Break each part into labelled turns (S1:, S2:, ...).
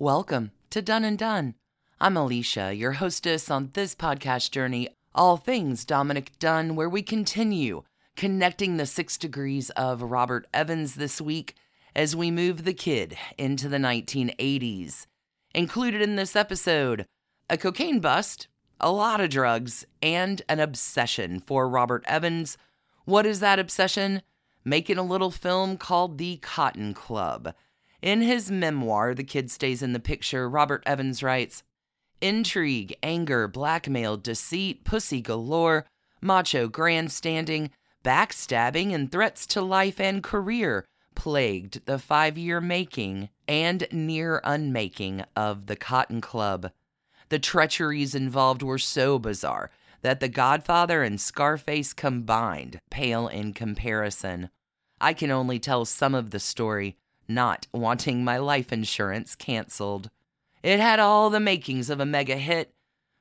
S1: Welcome to Done and Dunne. I'm Alicia, your hostess on this podcast journey, All Things Dominick Dunne, where we continue connecting the six degrees of Robert Evans this week as we move the kid into the 1980s. Included in this episode, a cocaine bust, a lot of drugs, and an obsession for Robert Evans. What is that obsession? Making a little film called The Cotton Club. In his memoir, The Kid Stays in the Picture, Robert Evans writes Intrigue, anger, blackmail, deceit, pussy galore, macho grandstanding, backstabbing, and threats to life and career plagued the five year making and near unmaking of the Cotton Club. The treacheries involved were so bizarre that The Godfather and Scarface combined pale in comparison. I can only tell some of the story, not wanting my life insurance canceled. It had all the makings of a mega hit,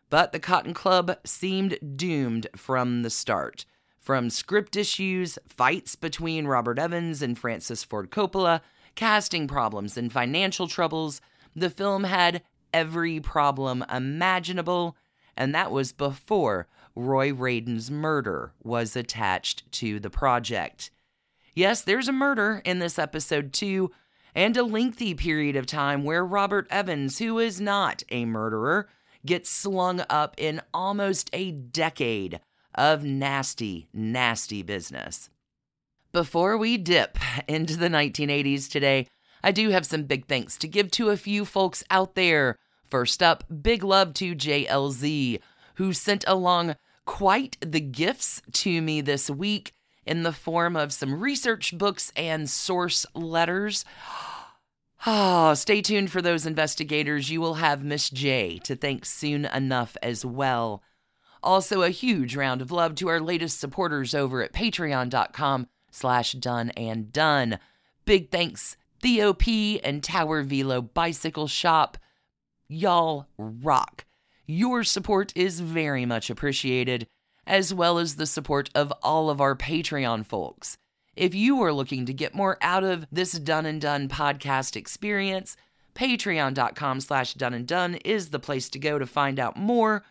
S1: but the Cotton Club seemed doomed from the start. From script issues, fights between Robert Evans and Francis Ford Coppola, casting problems, and financial troubles, the film had every problem imaginable, and that was before Roy Radin's murder was attached to the project. Yes, there's a murder in this episode too, and a lengthy period of time where Robert Evans, who is not a murderer, gets slung up in almost a decade of nasty, nasty business. Before we dip into the 1980s today, I do have some big thanks to give to a few folks out there. First up, big love to JLZ, who sent along quite the gifts to me this week in the form of some research books and source letters. Oh, stay tuned for those investigators. You will have Miss J to thank soon enough as well. Also, a huge round of love to our latest supporters over at patreon.com slash done and done. Big thanks, Theo P and Tower Velo Bicycle Shop. Y'all rock. Your support is very much appreciated as well as the support of all of our Patreon folks. If you are looking to get more out of this Done and Dunne podcast experience, patreon.com slash done and done is the place to go to find out more.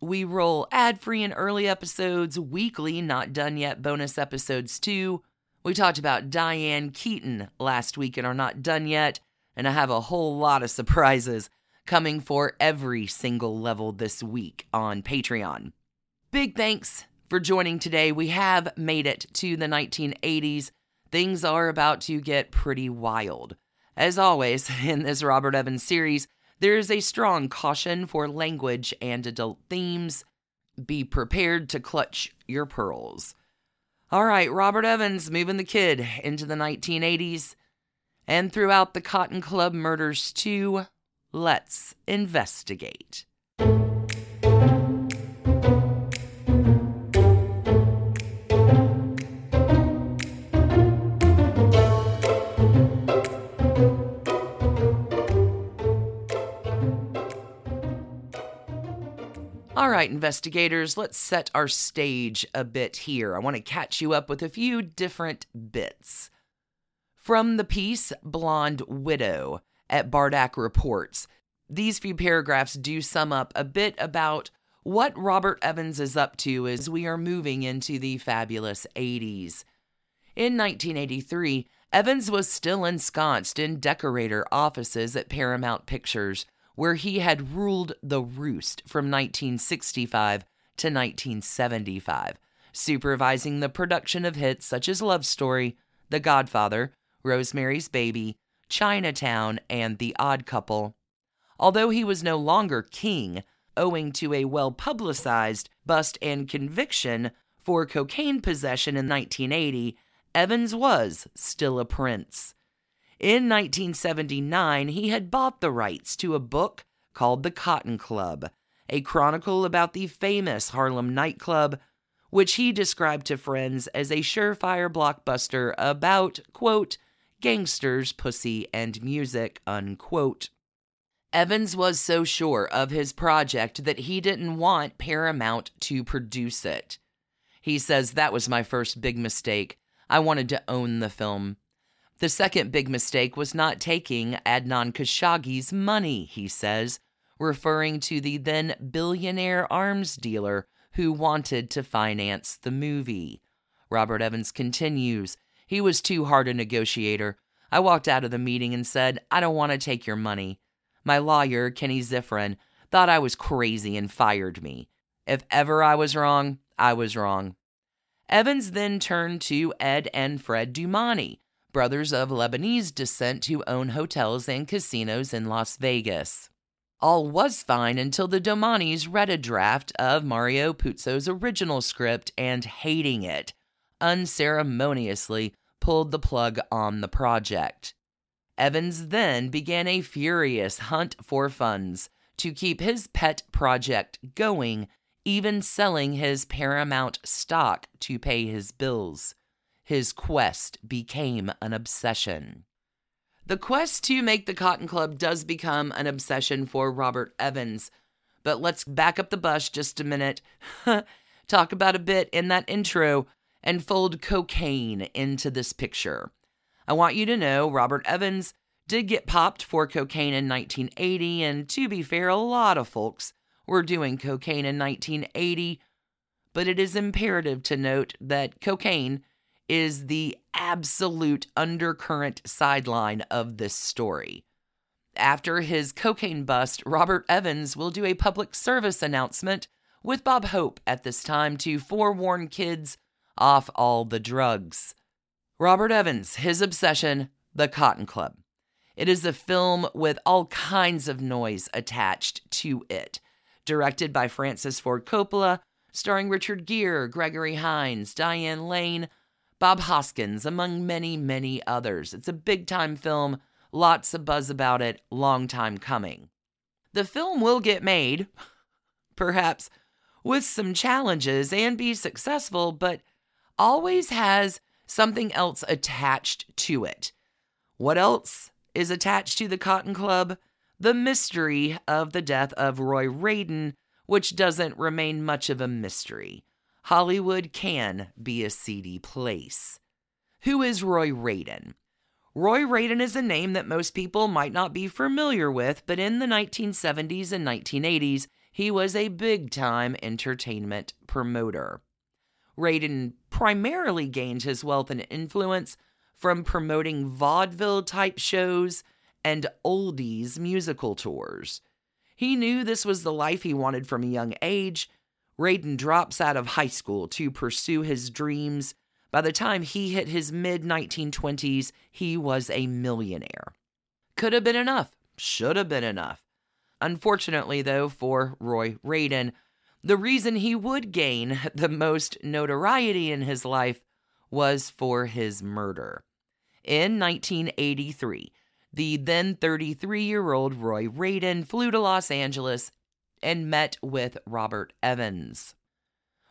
S1: We roll ad-free and early episodes, weekly not done yet bonus episodes too. We talked about Diane Keaton last week and are not done yet, and I have a whole lot of surprises coming for every single level this week on Patreon. Big thanks for joining today. We have made it to the 1980s. Things are about to get pretty wild. As always, in this Robert Evans series, there is a strong caution for language and adult themes. Be prepared to clutch your pearls. All right, Robert Evans moving the kid into the 1980s. And throughout the Cotton Club murders, too, let's investigate. Right, investigators, let's set our stage a bit here. I want to catch you up with a few different bits. From the piece Blonde Widow at Bardak Reports, these few paragraphs do sum up a bit about what Robert Evans is up to as we are moving into the fabulous 80s. In 1983, Evans was still ensconced in decorator offices at Paramount Pictures where he had ruled the roost from 1965 to 1975, supervising the production of hits such as Love Story, The Godfather, Rosemary's Baby, Chinatown, and The Odd Couple. Although he was no longer king, owing to a well publicized bust and conviction for cocaine possession in 1980, Evans was still a prince. In 1979, he had bought the rights to a book called The Cotton Club, a chronicle about the famous Harlem nightclub, which he described to friends as a surefire blockbuster about, quote, gangsters, pussy, and music, unquote. Evans was so sure of his project that he didn't want Paramount to produce it. He says that was my first big mistake. I wanted to own the film. The second big mistake was not taking Adnan Khashoggi's money, he says, referring to the then billionaire arms dealer who wanted to finance the movie. Robert Evans continues, He was too hard a negotiator. I walked out of the meeting and said, I don't want to take your money. My lawyer, Kenny Ziffren, thought I was crazy and fired me. If ever I was wrong, I was wrong. Evans then turned to Ed and Fred Doumani, brothers of Lebanese descent who own hotels and casinos in Las Vegas. All was fine until the Doumanis read a draft of Mario Puzo's original script and, hating it, unceremoniously pulled the plug on the project. Evans then began a furious hunt for funds to keep his pet project going, even selling his Paramount stock to pay his bills his quest became an obsession. The quest to make the Cotton Club does become an obsession for Robert Evans. But let's back up the bus just a minute, talk about a bit in that intro, and fold cocaine into this picture. I want you to know Robert Evans did get popped for cocaine in 1980, and to be fair, a lot of folks were doing cocaine in 1980. But it is imperative to note that cocaine is the absolute undercurrent sideline of this story. After his cocaine bust, Robert Evans will do a public service announcement with Bob Hope at this time to forewarn kids off all the drugs. Robert Evans, his obsession, The Cotton Club. It is a film with all kinds of noise attached to it. Directed by Francis Ford Coppola, starring Richard Gere, Gregory Hines, Diane Lane, Bob Hoskins, among many, many others. It's a big time film, lots of buzz about it, long time coming. The film will get made, perhaps with some challenges and be successful, but always has something else attached to it. What else is attached to the Cotton Club? The mystery of the death of Roy Radin, which doesn't remain much of a mystery. Hollywood can be a seedy place. Who is Roy Radin? Roy Radin is a name that most people might not be familiar with, but in the 1970s and 1980s, he was a big time entertainment promoter. Radin primarily gained his wealth and influence from promoting vaudeville type shows and oldies musical tours. He knew this was the life he wanted from a young age Radin drops out of high school to pursue his dreams. By the time he hit his mid 1920s, he was a millionaire. Could have been enough, should have been enough. Unfortunately, though, for Roy Radin, the reason he would gain the most notoriety in his life was for his murder. In 1983, the then 33 year old Roy Radin flew to Los Angeles and met with Robert Evans.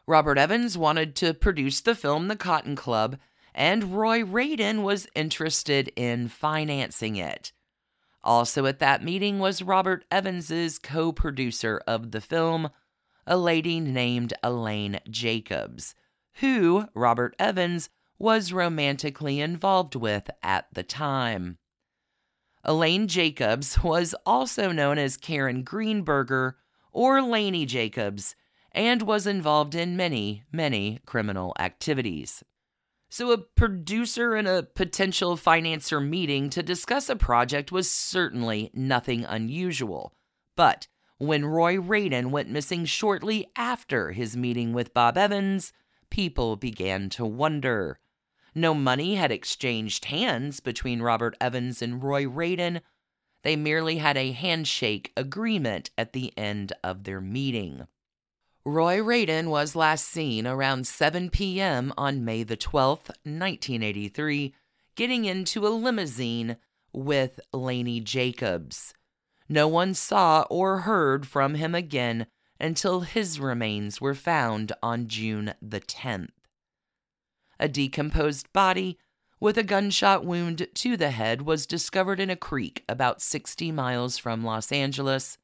S1: Robert Evans wanted to produce the film The Cotton Club, and Roy Radin was interested in financing it. Also at that meeting was Robert Evans's co-producer of the film, a lady named Elaine Jacobs, who Robert Evans was romantically involved with at the time. Elaine Jacobs was also known as Karen Greenberger or Laney Jacobs, and was involved in many, many criminal activities. So, a producer and a potential financer meeting to discuss a project was certainly nothing unusual. But when Roy Radin went missing shortly after his meeting with Bob Evans, people began to wonder. No money had exchanged hands between Robert Evans and Roy Radin, they merely had a handshake agreement at the end of their meeting. Roy Radin was last seen around 7 p.m. on May the 12th, 1983, getting into a limousine with Laney Jacobs. No one saw or heard from him again until his remains were found on June the 10th. A decomposed body with a gunshot wound to the head was discovered in a creek about 60 miles from Los Angeles.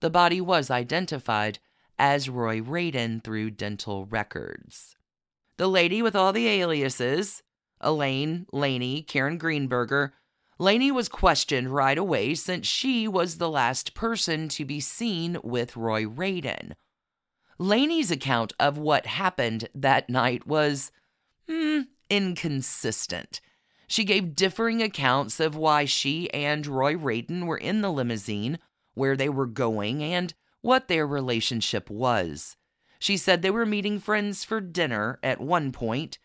S1: The body was identified as Roy Radin through dental records. The lady with all the aliases, Elaine, Laney, Karen Greenberger, Laney was questioned right away since she was the last person to be seen with Roy Radin. Laney's account of what happened that night was hmm, inconsistent. She gave differing accounts of why she and Roy Radin were in the limousine, where they were going, and what their relationship was. She said they were meeting friends for dinner at one point.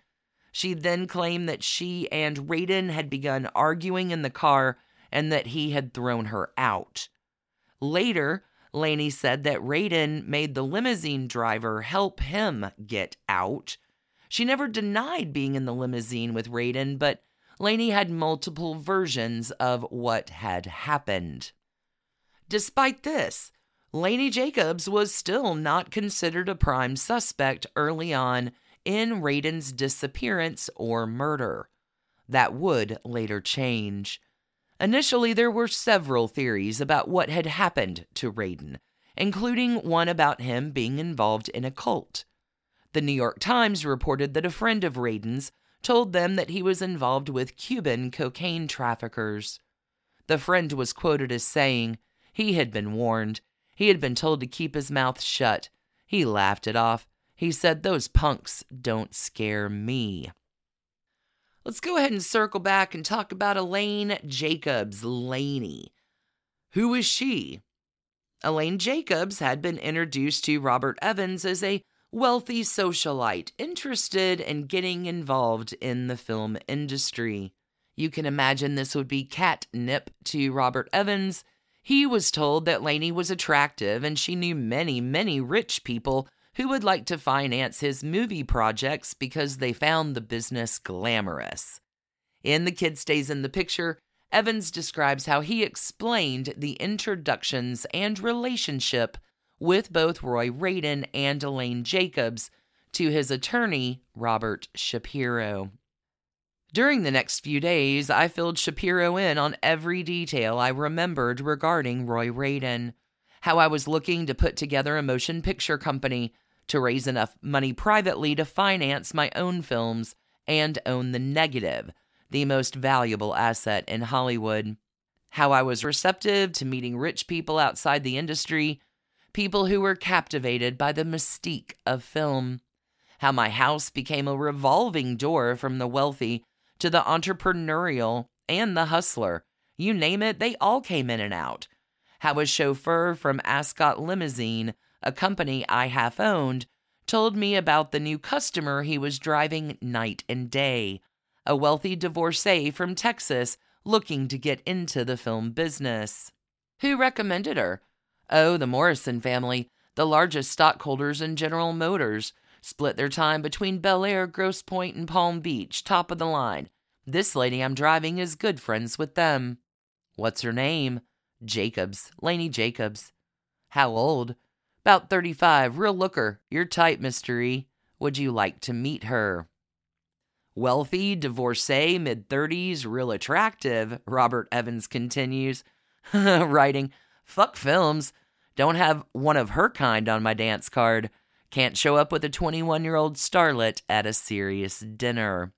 S1: She then claimed that she and Radin had begun arguing in the car and that he had thrown her out. Later, Laney said that Radin made the limousine driver help him get out. She never denied being in the limousine with Radin, but Laney had multiple versions of what had happened. Despite this, Laney Jacobs was still not considered a prime suspect early on in Radin's disappearance or murder. That would later change. Initially, there were several theories about what had happened to Radin, including one about him being involved in a cult. The New York Times reported that a friend of Radin's told them that he was involved with Cuban cocaine traffickers. The friend was quoted as saying he had been warned. He had been told to keep his mouth shut. He laughed it off. He said, Those punks don't scare me. Let's go ahead and circle back and talk about Elaine Jacobs Laney. Who is she? Elaine Jacobs had been introduced to Robert Evans as a wealthy socialite interested in getting involved in the film industry. You can imagine this would be catnip to Robert Evans. He was told that Laney was attractive and she knew many, many rich people who would like to finance his movie projects because they found the business glamorous. In The Kid Stays in the Picture, Evans describes how he explained the introductions and relationship with both Roy Radin and Elaine Jacobs to his attorney, Robert Shapiro. During the next few days, I filled Shapiro in on every detail I remembered regarding Roy Radin, how I was looking to put together a motion picture company to raise enough money privately to finance my own films and own the negative, the most valuable asset in Hollywood. How I was receptive to meeting rich people outside the industry, people who were captivated by the mystique of film. How my house became a revolving door from the wealthy to the entrepreneurial and the hustler. You name it, they all came in and out. How a chauffeur from Ascot Limousine a company I half owned, told me about the new customer he was driving night and day, a wealthy divorcee from Texas looking to get into the film business. Who recommended her? Oh, the Morrison family, the largest stockholders in General Motors, split their time between Bel Air, Grosse Pointe, and Palm Beach, top of the line. This lady I'm driving is good friends with them. What's her name? Jacobs, Laney Jacobs. How old? About 35, real looker. You're tight, Mr. E. Would you like to meet her? Wealthy, divorcee, mid 30s, real attractive, Robert Evans continues, writing, Fuck films. Don't have one of her kind on my dance card. Can't show up with a 21 year old starlet at a serious dinner.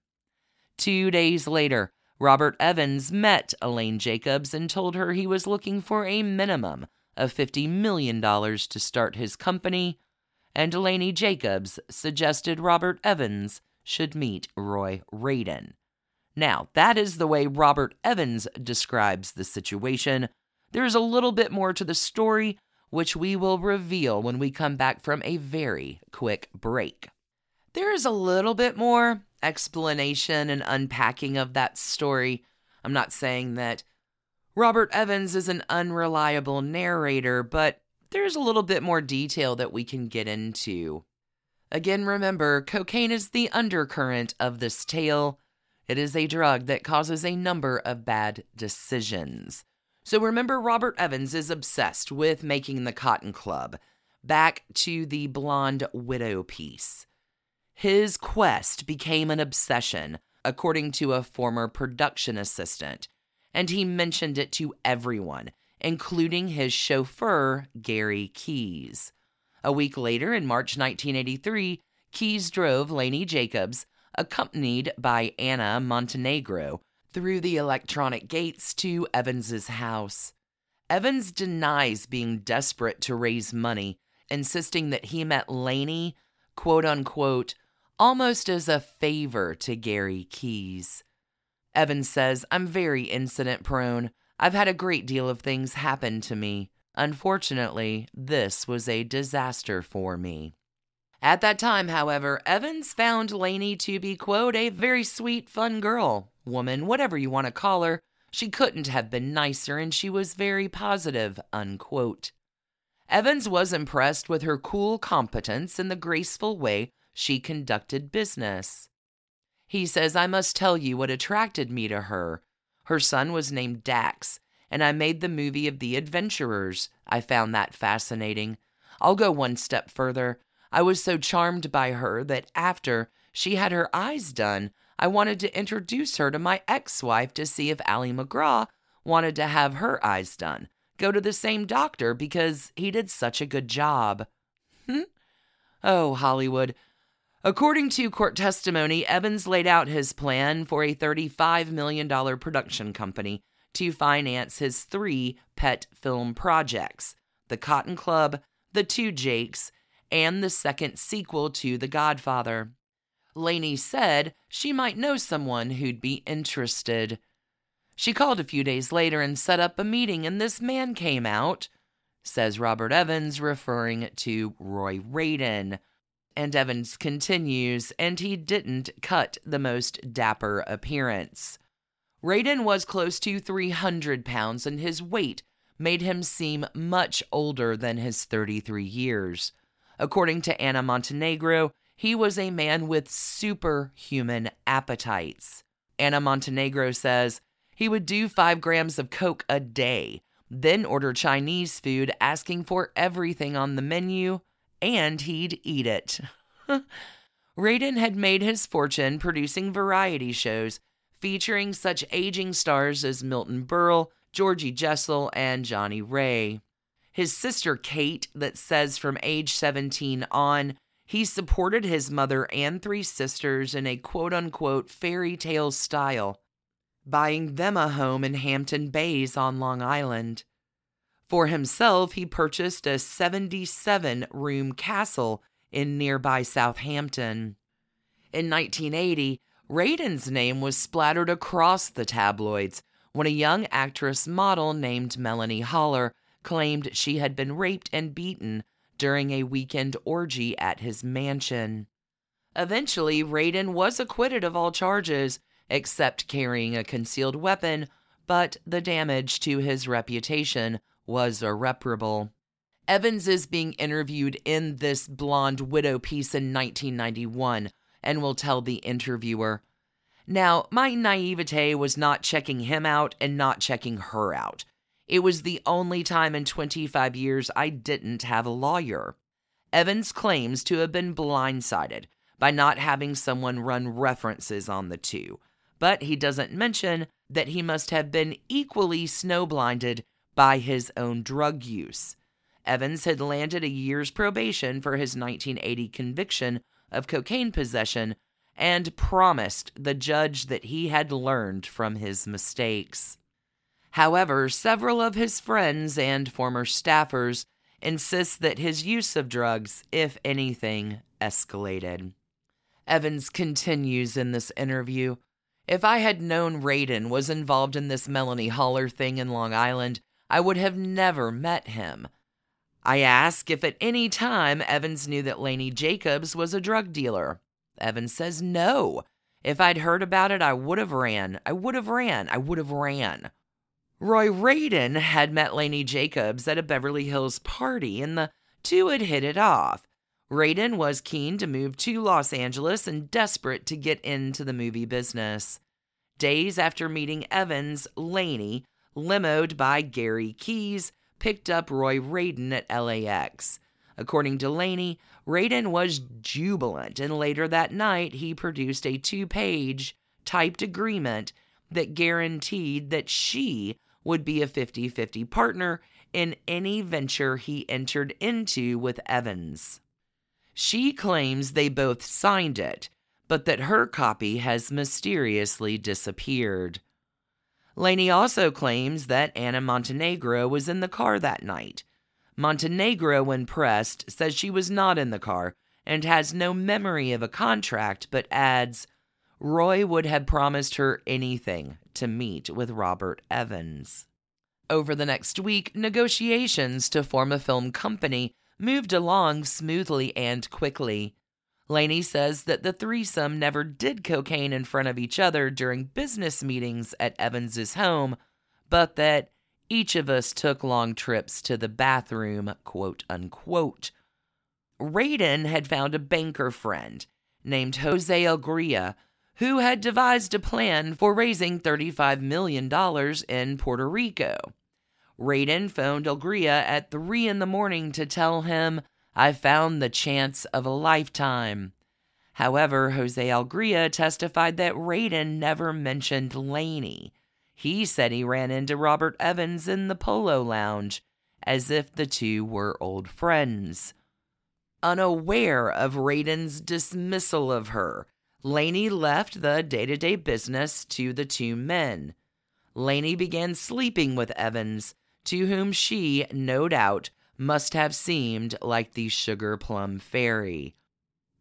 S1: Two days later, Robert Evans met Elaine Jacobs and told her he was looking for a minimum of $50 million to start his company, and Laney Jacobs suggested Robert Evans should meet Roy Radin. Now, that is the way Robert Evans describes the situation. There's a little bit more to the story, which we will reveal when we come back from a very quick break. There is a little bit more explanation and unpacking of that story. I'm not saying that Robert Evans is an unreliable narrator, but there's a little bit more detail that we can get into. Again, remember, cocaine is the undercurrent of this tale. It is a drug that causes a number of bad decisions. So remember, Robert Evans is obsessed with making the Cotton Club. Back to the Blonde Widow piece. His quest became an obsession, according to a former production assistant and he mentioned it to everyone, including his chauffeur, Gary Keys. A week later, in March 1983, Keys drove Laney Jacobs, accompanied by Anna Montenegro, through the electronic gates to Evans's house. Evans denies being desperate to raise money, insisting that he met Laney, quote unquote, almost as a favor to Gary Keys. Evans says, I'm very incident prone. I've had a great deal of things happen to me. Unfortunately, this was a disaster for me. At that time, however, Evans found Laney to be, quote, a very sweet, fun girl, woman, whatever you want to call her. She couldn't have been nicer, and she was very positive, unquote. Evans was impressed with her cool competence and the graceful way she conducted business. He says, I must tell you what attracted me to her. Her son was named Dax, and I made the movie of the adventurers. I found that fascinating. I'll go one step further. I was so charmed by her that after she had her eyes done, I wanted to introduce her to my ex wife to see if Ali MacGraw wanted to have her eyes done. Go to the same doctor because he did such a good job. Hmm? oh, Hollywood. According to court testimony, Evans laid out his plan for a $35 million production company to finance his three pet film projects The Cotton Club, The Two Jakes, and the second sequel to The Godfather. Laney said she might know someone who'd be interested. She called a few days later and set up a meeting, and this man came out, says Robert Evans, referring to Roy Radin. And Evans continues, and he didn't cut the most dapper appearance. Radin was close to 300 pounds, and his weight made him seem much older than his 33 years. According to Anna Montenegro, he was a man with superhuman appetites. Anna Montenegro says he would do five grams of Coke a day, then order Chinese food, asking for everything on the menu, and he'd eat it. Radin had made his fortune producing variety shows featuring such aging stars as Milton Berle, Georgie Jessel, and Johnnie Ray. His sister Kate, that says from age 17 on, he supported his mother and three sisters in a quote unquote fairy tale style, buying them a home in Hampton Bays on Long Island. For himself, he purchased a 77 room castle in nearby Southampton. In 1980, Radin's name was splattered across the tabloids when a young actress model named Melanie Haller claimed she had been raped and beaten during a weekend orgy at his mansion. Eventually, Radin was acquitted of all charges except carrying a concealed weapon, but the damage to his reputation was irreparable. Evans is being interviewed in this Blonde Widow piece in 1991 and will tell the interviewer. Now, my naivete was not checking him out and not checking her out. It was the only time in 25 years I didn't have a lawyer. Evans claims to have been blindsided by not having someone run references on the two, but he doesn't mention that he must have been equally snowblinded by his own drug use. Evans had landed a year's probation for his 1980 conviction of cocaine possession and promised the judge that he had learned from his mistakes. However, several of his friends and former staffers insist that his use of drugs, if anything, escalated. Evans continues in this interview If I had known Radin was involved in this Melanie Haller thing in Long Island, I would have never met him. I ask if at any time Evans knew that Laney Jacobs was a drug dealer. Evans says no. If I'd heard about it, I would have ran. I would have ran. I would have ran. Roy Radin had met Laney Jacobs at a Beverly Hills party, and the two had hit it off. Radin was keen to move to Los Angeles and desperate to get into the movie business. Days after meeting Evans, Laney, limoed by Gary Keys, picked up Roy Radin at LAX. According to Laney, Radin was jubilant, and later that night he produced a two page typed agreement that guaranteed that she would be a 50 50 partner in any venture he entered into with Evans. She claims they both signed it, but that her copy has mysteriously disappeared. Laney also claims that Anna Montenegro was in the car that night. Montenegro, when pressed, says she was not in the car and has no memory of a contract, but adds, Roy would have promised her anything to meet with Robert Evans. Over the next week, negotiations to form a film company moved along smoothly and quickly. Laney says that the threesome never did cocaine in front of each other during business meetings at Evans's home, but that each of us took long trips to the bathroom, quote unquote. Radin had found a banker friend named Jose Alegria who had devised a plan for raising $35 million in Puerto Rico. Radin phoned Alegria at 3 in the morning to tell him, I found the chance of a lifetime. However, Jose Alegria testified that Radin never mentioned Laney. He said he ran into Robert Evans in the Polo Lounge, as if the two were old friends. Unaware of Radin's dismissal of her, Laney left the day to day business to the two men. Laney began sleeping with Evans, to whom she, no doubt, must have seemed like the sugar plum fairy.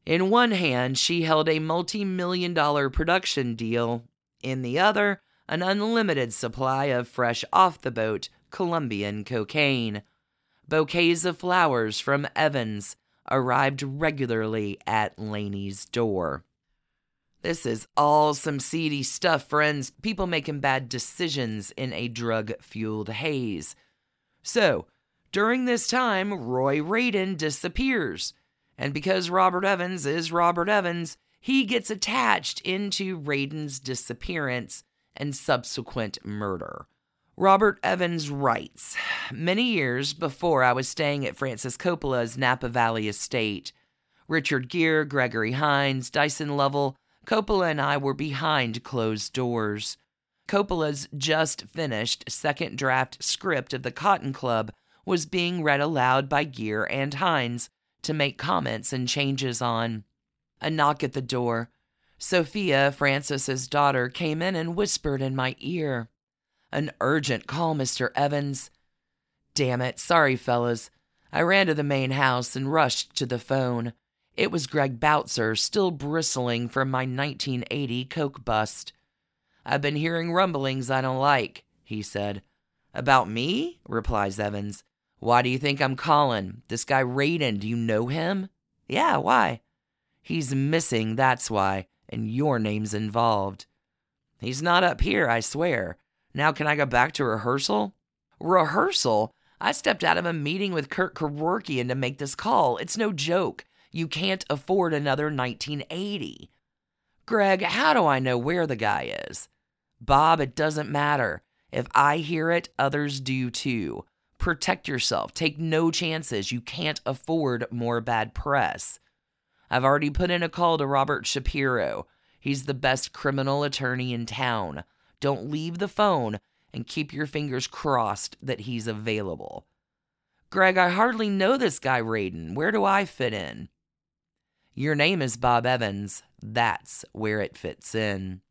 S1: In one hand, she held a multi million dollar production deal, in the other, an unlimited supply of fresh off the boat Colombian cocaine. Bouquets of flowers from Evans arrived regularly at Laney's door. This is all some seedy stuff, friends. People making bad decisions in a drug fueled haze. So, during this time, Roy Radin disappears. And because Robert Evans is Robert Evans, he gets attached into Radin's disappearance and subsequent murder. Robert Evans writes Many years before I was staying at Francis Coppola's Napa Valley estate, Richard Gere, Gregory Hines, Dyson Lovell, Coppola and I were behind closed doors. Coppola's just finished second draft script of The Cotton Club was being read aloud by Gere and Hines to make comments and changes on. A knock at the door. Sofia, Francis's daughter, came in and whispered in my ear. An urgent call, Mr. Evans. Damn it, sorry, fellas. I ran to the main house and rushed to the phone. It was Greg Bautzer, still bristling from my 1980 Coke bust. I've been hearing rumblings I don't like, he said. About me? replies Evans. Why do you think I'm calling? This guy Radin, do you know him? Yeah, why? He's missing, that's why, and your name's involved. He's not up here, I swear. Now can I go back to rehearsal? Rehearsal? I stepped out of a meeting with Kirk Kerkorian to make this call. It's no joke. You can't afford another 1980. Greg, how do I know where the guy is? Bob, it doesn't matter. If I hear it, others do too. Protect yourself. Take no chances. You can't afford more bad press. I've already put in a call to Robert Shapiro. He's the best criminal attorney in town. Don't leave the phone and keep your fingers crossed that he's available. Greg, I hardly know this guy Radin. Where do I fit in? Your name is Bob Evans. That's where it fits in.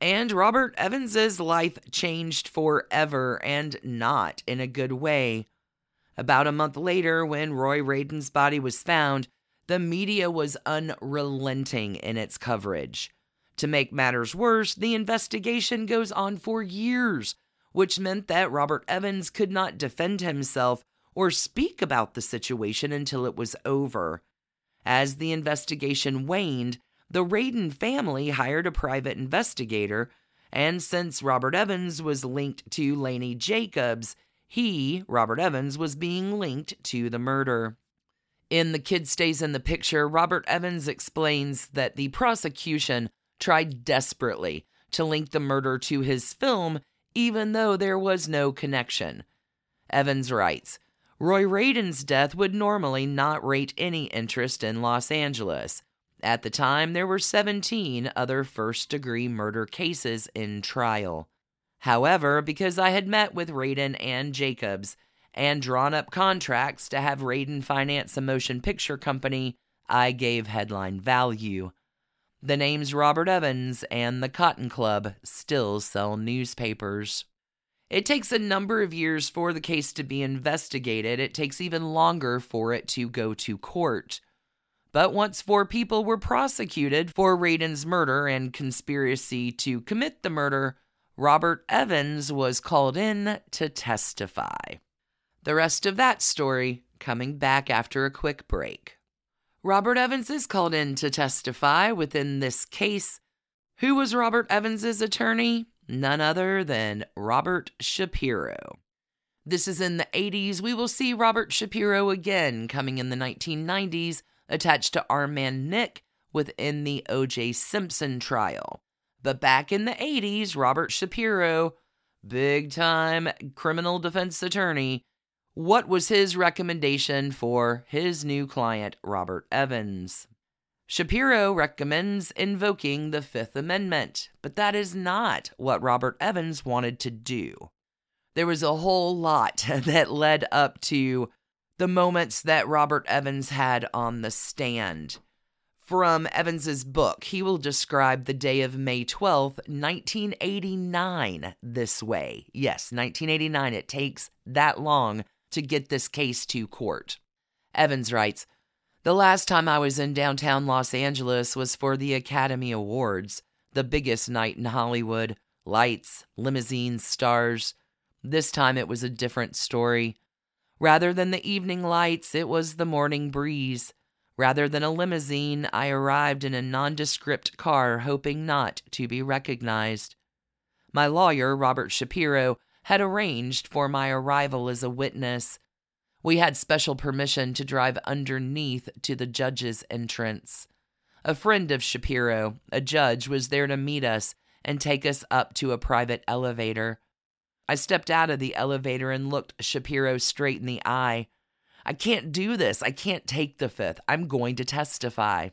S1: And Robert Evans's life changed forever and not in a good way. About a month later, when Roy Radin's body was found, the media was unrelenting in its coverage. To make matters worse, the investigation goes on for years, which meant that Robert Evans could not defend himself or speak about the situation until it was over. As the investigation waned, the Radin family hired a private investigator, and since Robert Evans was linked to Laney Jacobs, he, Robert Evans, was being linked to the murder. In The Kid Stays in the Picture, Robert Evans explains that the prosecution tried desperately to link the murder to his film, even though there was no connection. Evans writes Roy Radin's death would normally not rate any interest in Los Angeles. At the time, there were 17 other first degree murder cases in trial. However, because I had met with Radin and Jacobs and drawn up contracts to have Radin finance a motion picture company, I gave headline value. The names Robert Evans and the Cotton Club still sell newspapers. It takes a number of years for the case to be investigated. It takes even longer for it to go to court. But once four people were prosecuted for Radin's murder and conspiracy to commit the murder, Robert Evans was called in to testify. The rest of that story coming back after a quick break. Robert Evans is called in to testify within this case. Who was Robert Evans's attorney? None other than Robert Shapiro. This is in the 80s. We will see Robert Shapiro again coming in the 1990s attached to our man Nick within the O.J. Simpson trial. But back in the 80s, Robert Shapiro, big time criminal defense attorney, what was his recommendation for his new client, Robert Evans? Shapiro recommends invoking the Fifth Amendment, but that is not what Robert Evans wanted to do. There was a whole lot that led up to the moments that Robert Evans had on the stand. From Evans's book, he will describe the day of May 12th, 1989 this way. Yes, 1989. It takes that long to get this case to court. Evans writes, the last time I was in downtown Los Angeles was for the Academy Awards, the biggest night in Hollywood. Lights, limousines, stars. This time it was a different story. Rather than the evening lights, it was the morning breeze. Rather than a limousine, I arrived in a nondescript car, hoping not to be recognized. My lawyer, Robert Shapiro, had arranged for my arrival as a witness. We had special permission to drive underneath to the judge's entrance. A friend of Shapiro, a judge, was there to meet us and take us up to a private elevator. I stepped out of the elevator and looked Shapiro straight in the eye. I can't do this. I can't take the fifth. I'm going to testify.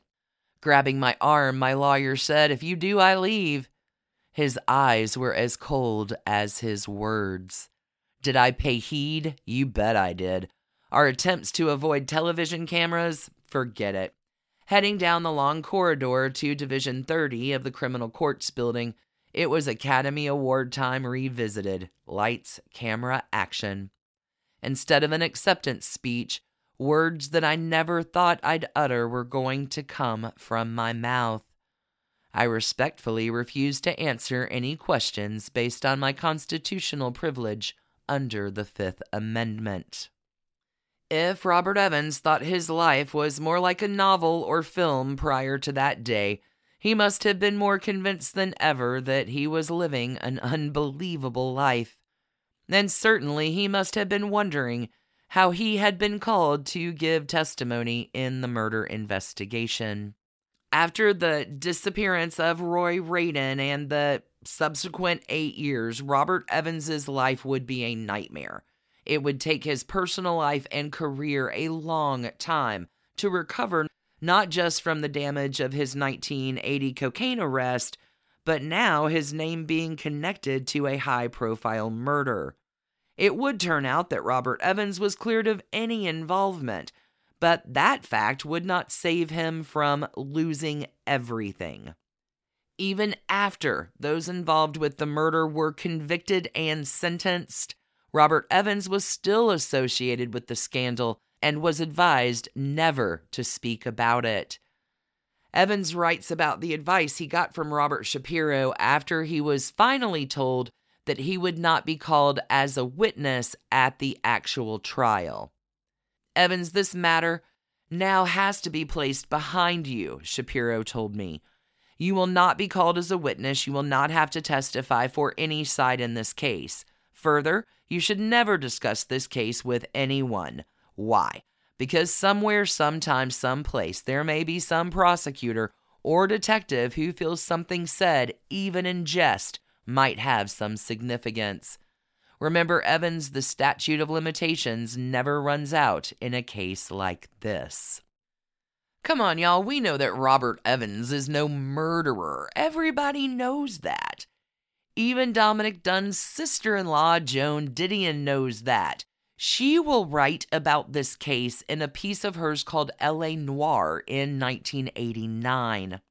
S1: Grabbing my arm, my lawyer said, If you do, I leave. His eyes were as cold as his words. Did I pay heed? You bet I did. Our attempts to avoid television cameras? Forget it. Heading down the long corridor to Division 30 of the Criminal Courts building, it was Academy Award time revisited lights, camera, action. Instead of an acceptance speech, words that I never thought I'd utter were going to come from my mouth. I respectfully refused to answer any questions based on my constitutional privilege under the Fifth Amendment. If Robert Evans thought his life was more like a novel or film prior to that day, he must have been more convinced than ever that he was living an unbelievable life. And certainly he must have been wondering how he had been called to give testimony in the murder investigation. After the disappearance of Roy Radin and the subsequent eight years, Robert Evans's life would be a nightmare. It would take his personal life and career a long time to recover not just from the damage of his 1980 cocaine arrest, but now his name being connected to a high profile murder. It would turn out that Robert Evans was cleared of any involvement, but that fact would not save him from losing everything. Even after those involved with the murder were convicted and sentenced, Robert Evans was still associated with the scandal and was advised never to speak about it. Evans writes about the advice he got from Robert Shapiro after he was finally told that he would not be called as a witness at the actual trial. Evans, this matter now has to be placed behind you, Shapiro told me. You will not be called as a witness. You will not have to testify for any side in this case. Further, you should never discuss this case with anyone. Why? Because somewhere, sometime, someplace, there may be some prosecutor or detective who feels something said, even in jest, might have some significance. Remember, Evans, the statute of limitations never runs out in a case like this. Come on, y'all, we know that Robert Evans is no murderer. Everybody knows that. Even Dominick Dunne's sister in law, Joan Didion, knows that. She will write about this case in a piece of hers called L.A. Noir in 1989.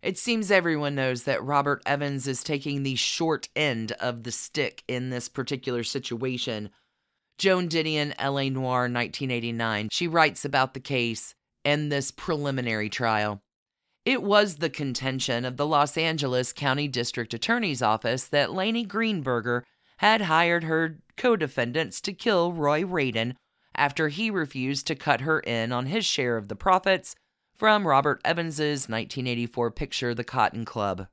S1: It seems everyone knows that Robert Evans is taking the short end of the stick in this particular situation. Joan Didion, LA Noir, 1989, she writes about the case and this preliminary trial. It was the contention of the Los Angeles County District Attorney's Office that Laney Greenberger had hired her co defendants to kill Roy Radin after he refused to cut her in on his share of the profits from Robert Evans's 1984 picture The Cotton Club.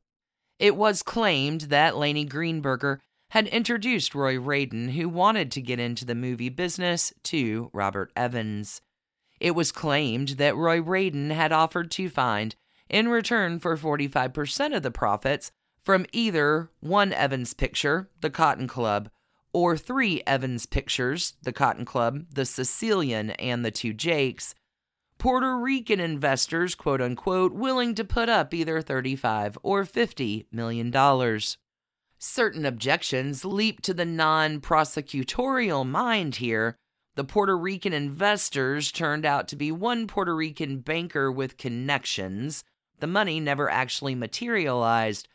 S1: It was claimed that Laney Greenberger had introduced Roy Radin, who wanted to get into the movie business, to Robert Evans. It was claimed that Roy Radin had offered to find, in return for 45% of the profits, from either one Evans picture, The Cotton Club, or three Evans pictures, The Cotton Club, The Sicilian, and The Two Jakes, Puerto Rican investors, quote unquote, willing to put up either 35 or 50 million dollars. Certain objections leap to the non prosecutorial mind here. The Puerto Rican investors turned out to be one Puerto Rican banker with connections. The money never actually materialized.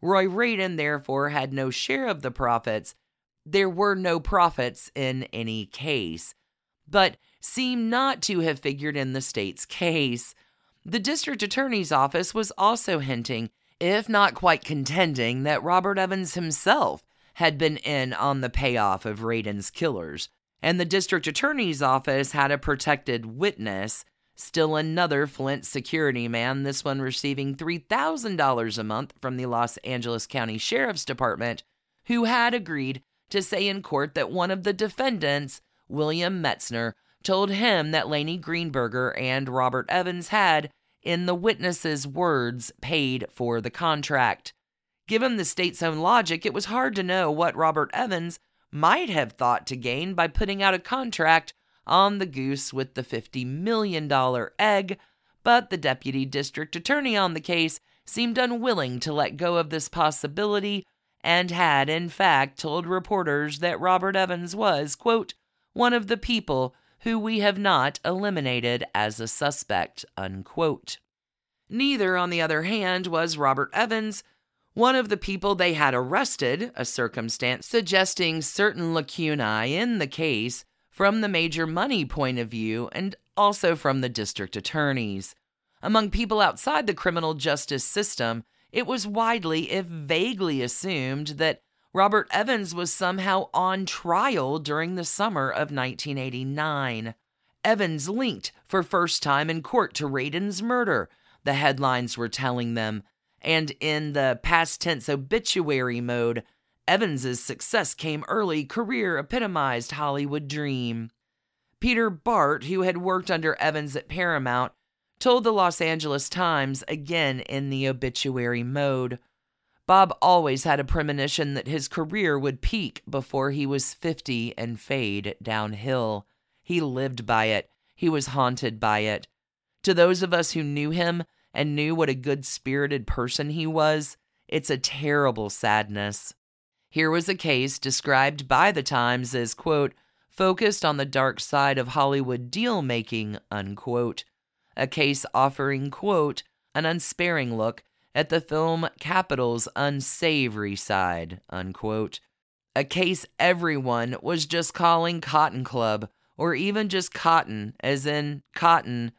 S1: Roy Radin, therefore, had no share of the profits. There were no profits in any case. But seem not to have figured in the state's case. The district attorney's office was also hinting, if not quite contending, that Robert Evans himself had been in on the payoff of Radin's killers, and the district attorney's office had a protected witness, still another Flynt security man, this one receiving $3,000 a month from the Los Angeles County Sheriff's Department, who had agreed to say in court that one of the defendants, William Mentzer, told him that Laney Greenberger and Robert Evans had, in the witness's words, paid for the contract. Given the state's own logic, it was hard to know what Robert Evans might have thought to gain by putting out a contract on the goose with the $50 million egg, but the deputy district attorney on the case seemed unwilling to let go of this possibility and had, in fact, told reporters that Robert Evans was, quote, one of the people who we have not eliminated as a suspect. Unquote. Neither, on the other hand, was Robert Evans, one of the people they had arrested, a circumstance suggesting certain lacunae in the case from the major money point of view and also from the district attorneys. Among people outside the criminal justice system, it was widely, if vaguely assumed, that Robert Evans was somehow on trial during the summer of 1989. Evans linked for first time in court to Radin's murder, the headlines were telling them, and in the past tense obituary mode, Evans's success came early, career epitomized Hollywood dream. Peter Bart, who had worked under Evans at Paramount, told the Los Angeles Times again in the obituary mode. Bob always had a premonition that his career would peak before he was 50 and fade downhill. He lived by it, he was haunted by it. To those of us who knew him and knew what a good spirited person he was, it's a terrible sadness. Here was a case described by the Times as, quote, focused on the dark side of Hollywood deal making, unquote. A case offering, quote, an unsparing look at the film capital's unsavory side, unquote. A case everyone was just calling Cotton Club, or even just Cotton, as in Cotton,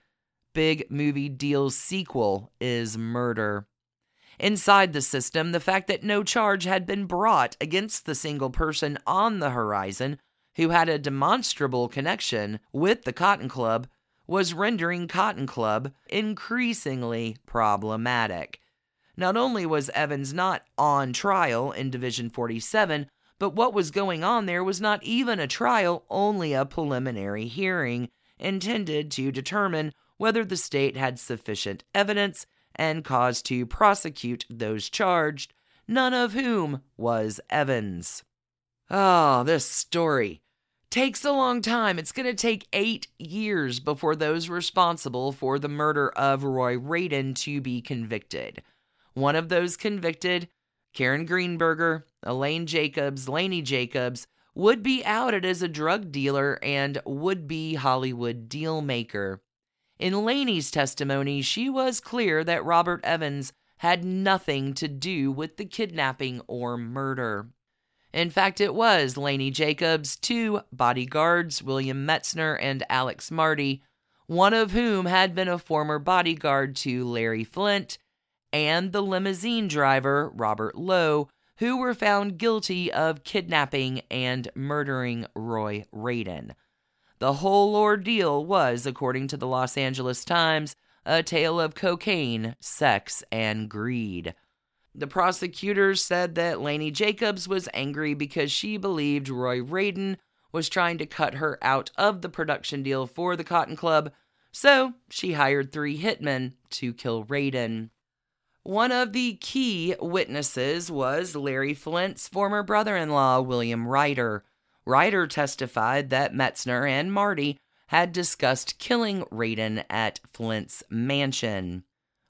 S1: big movie deal's sequel is murder. Inside the system, the fact that no charge had been brought against the single person on the horizon who had a demonstrable connection with the Cotton Club was rendering Cotton Club increasingly problematic. Not only was Evans not on trial in Division 47, but what was going on there was not even a trial, only a preliminary hearing intended to determine whether the state had sufficient evidence and cause to prosecute those charged, none of whom was Evans. Oh, this story takes a long time. It's going to take eight years before those responsible for the murder of Roy Radin to be convicted. One of those convicted, Karen Greenberger, Elaine Jacobs, Laney Jacobs, would be outed as a drug dealer and would be Hollywood deal maker. In Laney's testimony, she was clear that Robert Evans had nothing to do with the kidnapping or murder. In fact, it was Laney Jacobs' two bodyguards, William Mentzer and Alex Marti, one of whom had been a former bodyguard to Larry Flynt, and the limousine driver, Robert Lowe, who were found guilty of kidnapping and murdering Roy Radin. The whole ordeal was, according to the Los Angeles Times, a tale of cocaine, sex, and greed. The prosecutors said that Laney Jacobs was angry because she believed Roy Radin was trying to cut her out of the production deal for the Cotton Club, so she hired three hitmen to kill Radin. One of the key witnesses was Larry Flynt's former brother in law, William Rider. Rider testified that Mentzer and Marti had discussed killing Radin at Flynt's mansion.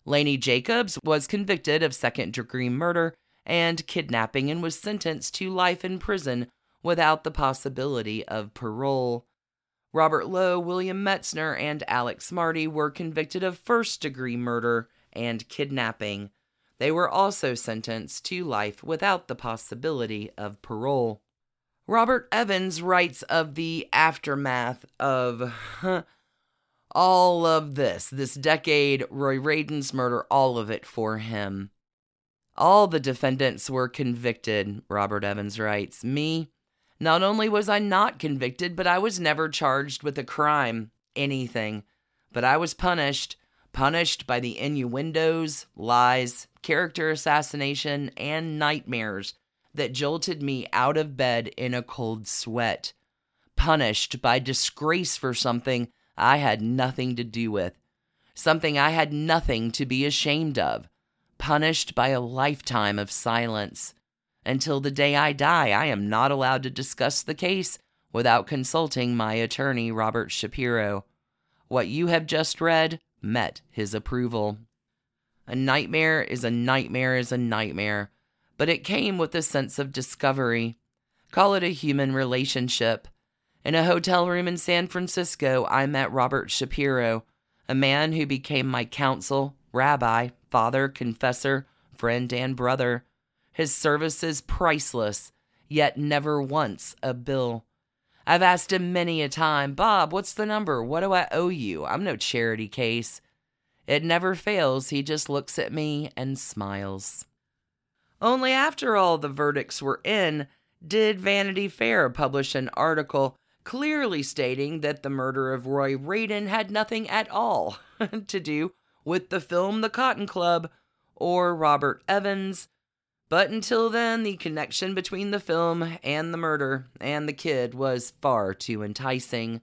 S1: Laney Jacobs was convicted of second degree murder and kidnapping and was sentenced to life in prison without the possibility of parole. Robert Lowe, William Mentzer, and Alex Marti were convicted of first degree murder and kidnapping. They were also sentenced to life without the possibility of parole. Robert Evans writes of the aftermath of all of this, this decade, Roy Radin's murder, all of it for him. All the defendants were convicted, Robert Evans writes. Me, not only was I not convicted, but I was never charged with a crime, anything. But I was punished, punished by the innuendos, lies, character assassination, and nightmares that jolted me out of bed in a cold sweat. Punished by disgrace for something I had nothing to do with, something I had nothing to be ashamed of, punished by a lifetime of silence. Until the day I die, I am not allowed to discuss the case without consulting my attorney, Robert Shapiro. What you have just read met his approval. A nightmare is a nightmare is a nightmare, but it came with a sense of discovery. Call it a human relationship. In a hotel room in San Francisco, I met Robert Shapiro, a man who became my counsel, rabbi, father, confessor, friend, and brother. His services priceless, yet never once a bill. I've asked him many a time, Bob, what's the number? What do I owe you? I'm no charity case. It never fails. He just looks at me and smiles. Only after all the verdicts were in did Vanity Fair publish an article clearly stating that the murder of Roy Radin had nothing at all to do with the film The Cotton Club or Robert Evans. But until then, the connection between the film and the murder and the kid was far too enticing.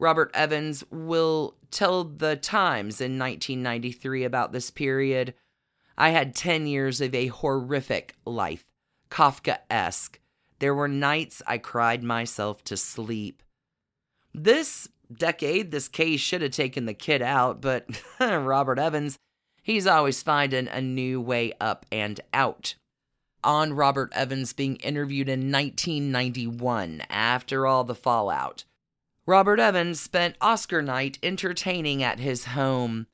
S1: Robert Evans will tell the Times in 1993 about this period. I had 10 years of a horrific life, Kafka esque, there were nights I cried myself to sleep. This decade, this case should have taken the kid out, but Robert Evans, he's always finding a new way up and out. On Robert Evans being interviewed in 1991 after all the fallout, Robert Evans spent Oscar night entertaining at his home.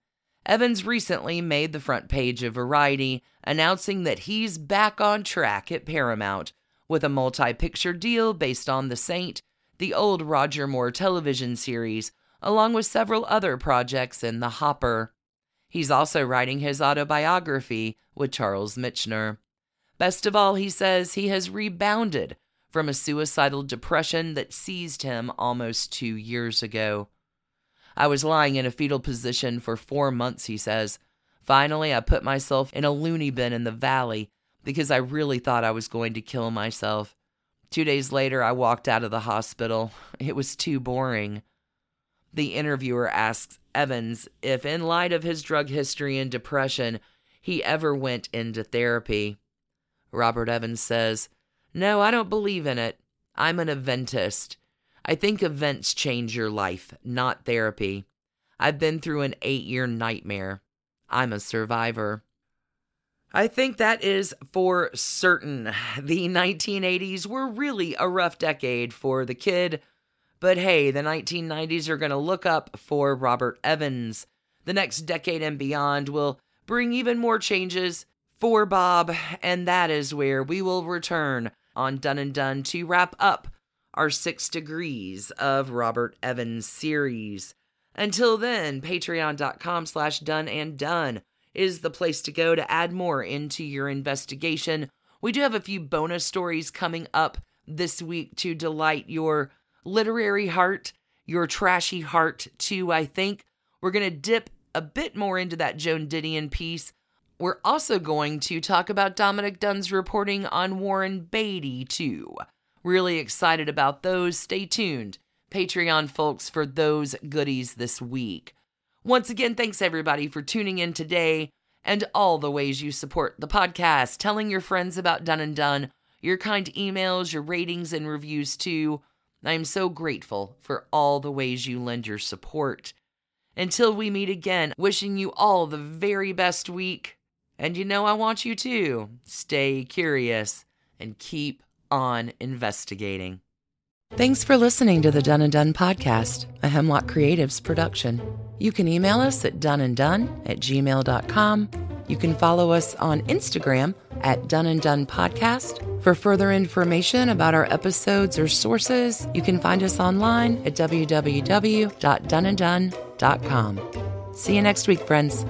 S1: Evans recently made the front page of Variety announcing that he's back on track at Paramount with a multi picture deal based on The Saint, the old Roger Moore television series, along with several other projects in the hopper. He's also writing his autobiography with Charles Michener. Best of all, he says he has rebounded from a suicidal depression that seized him almost two years ago. I was lying in a fetal position for four months, he says. Finally, I put myself in a loony bin in the valley because I really thought I was going to kill myself. Two days later, I walked out of the hospital. It was too boring. The interviewer asks Evans if, in light of his drug history and depression, he ever went into therapy. Robert Evans says, No, I don't believe in it. I'm an eventist. I think events change your life, not therapy. I've been through an eight year nightmare. I'm a survivor. I think that is for certain. The 1980s were really a rough decade for the kid, but hey, the 1990s are going to look up for Robert Evans. The next decade and beyond will bring even more changes for Bob, and that is where we will return on Done and Dunne to wrap up our six degrees of Robert Evans series. Until then, patreon.com slash done and dunne is the place to go to add more into your investigation. We do have a few bonus stories coming up this week to delight your literary heart, your trashy heart, too, I think. We're going to dip a bit more into that Joan Didion piece. We're also going to talk about Dominick Dunne's reporting on Warren Beatty, too. Really excited about those. Stay tuned. Patreon folks for those goodies this week. Once again, thanks everybody for tuning in today and all the ways you support the podcast, telling your friends about Done and Dunne, your kind emails, your ratings and reviews too. I am so grateful for all the ways you lend your support. Until we meet again, wishing you all the very best week. And you know, I want you to stay curious and keep on investigating. Thanks for listening to the Done and Dunne podcast, a Hemlock Creatives production. You can email us at doneanddunne at gmail.com. You can follow us on Instagram at Done and Dunne Podcast. For further information about our episodes or sources, you can find us online at www.doneanddunne.com. See you next week, friends.